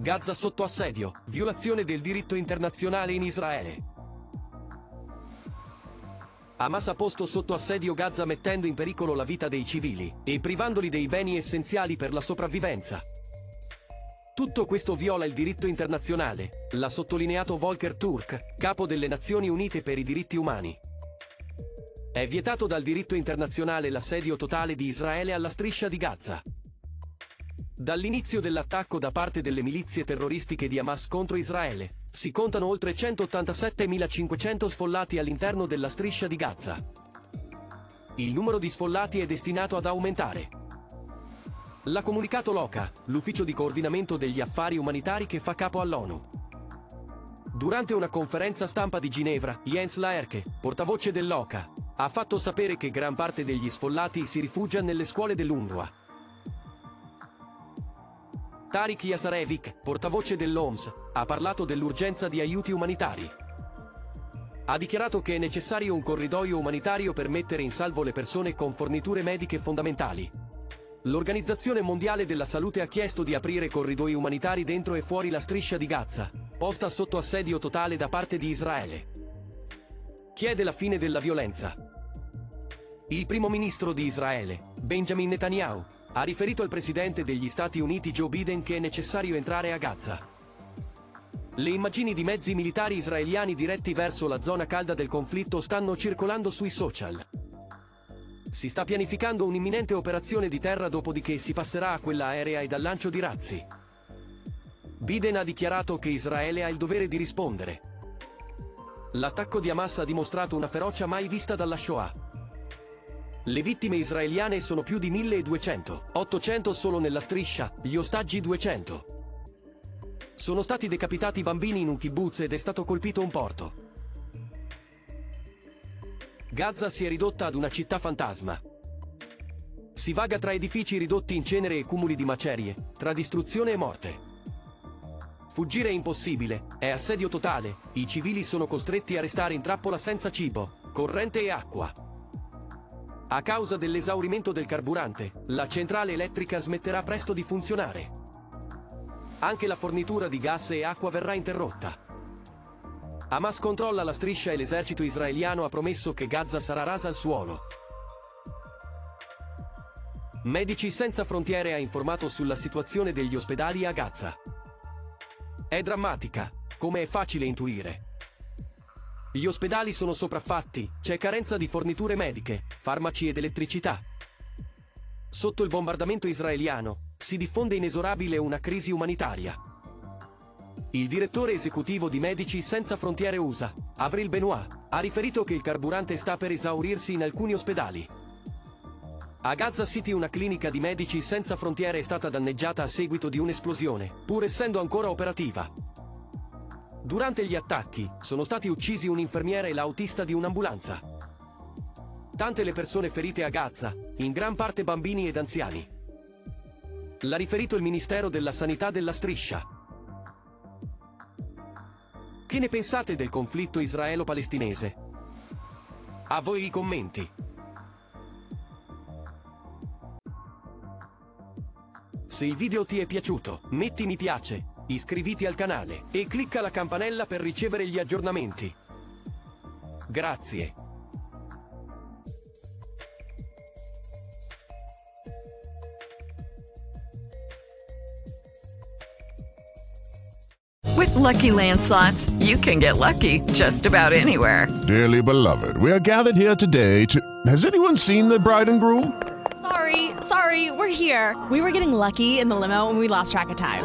Gaza sotto assedio. Violazione del diritto internazionale in Israele. Hamas ha posto sotto assedio Gaza mettendo in pericolo la vita dei civili e privandoli dei beni essenziali per la sopravvivenza. Tutto questo viola il diritto internazionale, l'ha sottolineato Volker Turk, capo delle Nazioni Unite per i diritti umani. È vietato dal diritto internazionale l'assedio totale di Israele alla striscia di Gaza. Dall'inizio dell'attacco da parte delle milizie terroristiche di Hamas contro Israele, si contano oltre 187.500 sfollati all'interno della striscia di Gaza. Il numero di sfollati è destinato ad aumentare. L'ha comunicato l'OCA, l'ufficio di coordinamento degli affari umanitari che fa capo all'ONU. Durante una conferenza stampa di Ginevra, Jens Laerke, portavoce dell'OCA, ha fatto sapere che gran parte degli sfollati si rifugia nelle scuole dell'UNRWA. Tariq Yasarevic, portavoce dell'OMS, ha parlato dell'urgenza di aiuti umanitari. Ha dichiarato che è necessario un corridoio umanitario per mettere in salvo le persone con forniture mediche fondamentali. L'Organizzazione Mondiale della Salute ha chiesto di aprire corridoi umanitari dentro e fuori la striscia di Gaza, posta sotto assedio totale da parte di Israele. Chiede la fine della violenza. Il primo ministro di Israele, Benjamin Netanyahu, ha riferito al presidente degli Stati Uniti Joe Biden che è necessario entrare a Gaza. Le immagini di mezzi militari israeliani diretti verso la zona calda del conflitto stanno circolando sui social. Si sta pianificando un'imminente operazione di terra dopodiché si passerà a quella aerea e dal lancio di razzi. Biden ha dichiarato che Israele ha il dovere di rispondere. L'attacco di Hamas ha dimostrato una ferocia mai vista dalla Shoah. Le vittime israeliane sono più di 1200, 800 solo nella striscia, gli ostaggi 200. Sono stati decapitati bambini in un kibbutz ed è stato colpito un porto. Gaza si è ridotta ad una città fantasma. Si vaga tra edifici ridotti in cenere e cumuli di macerie, tra distruzione e morte. Fuggire è impossibile, è assedio totale, i civili sono costretti a restare in trappola senza cibo, corrente e acqua. A causa dell'esaurimento del carburante, la centrale elettrica smetterà presto di funzionare. Anche la fornitura di gas e acqua verrà interrotta. Hamas controlla la striscia e l'esercito israeliano ha promesso che Gaza sarà rasa al suolo. Medici Senza Frontiere ha informato sulla situazione degli ospedali a Gaza. È drammatica, come è facile intuire. Gli ospedali sono sopraffatti, c'è carenza di forniture mediche, farmaci ed elettricità. Sotto il bombardamento israeliano, si diffonde inesorabile una crisi umanitaria. Il direttore esecutivo di Medici Senza Frontiere USA, Avril Benoit, ha riferito che il carburante sta per esaurirsi in alcuni ospedali. A Gaza City una clinica di Medici Senza Frontiere è stata danneggiata a seguito di un'esplosione, pur essendo ancora operativa. Durante gli attacchi sono stati uccisi un'infermiera e l'autista di un'ambulanza. Tante le persone ferite a Gaza, in gran parte bambini ed anziani. L'ha riferito il Ministero della Sanità della Striscia. Che ne pensate del conflitto israelo-palestinese? A voi i commenti. Se il video ti è piaciuto, metti mi piace, iscriviti al canale e clicca la campanella per ricevere gli aggiornamenti. Grazie. With Lucky Land slots, you can get lucky just about anywhere. Dearly beloved, we are gathered here today to. Has anyone seen the bride and groom? Sorry, sorry, we're here. We were getting lucky in the limo and we lost track of time.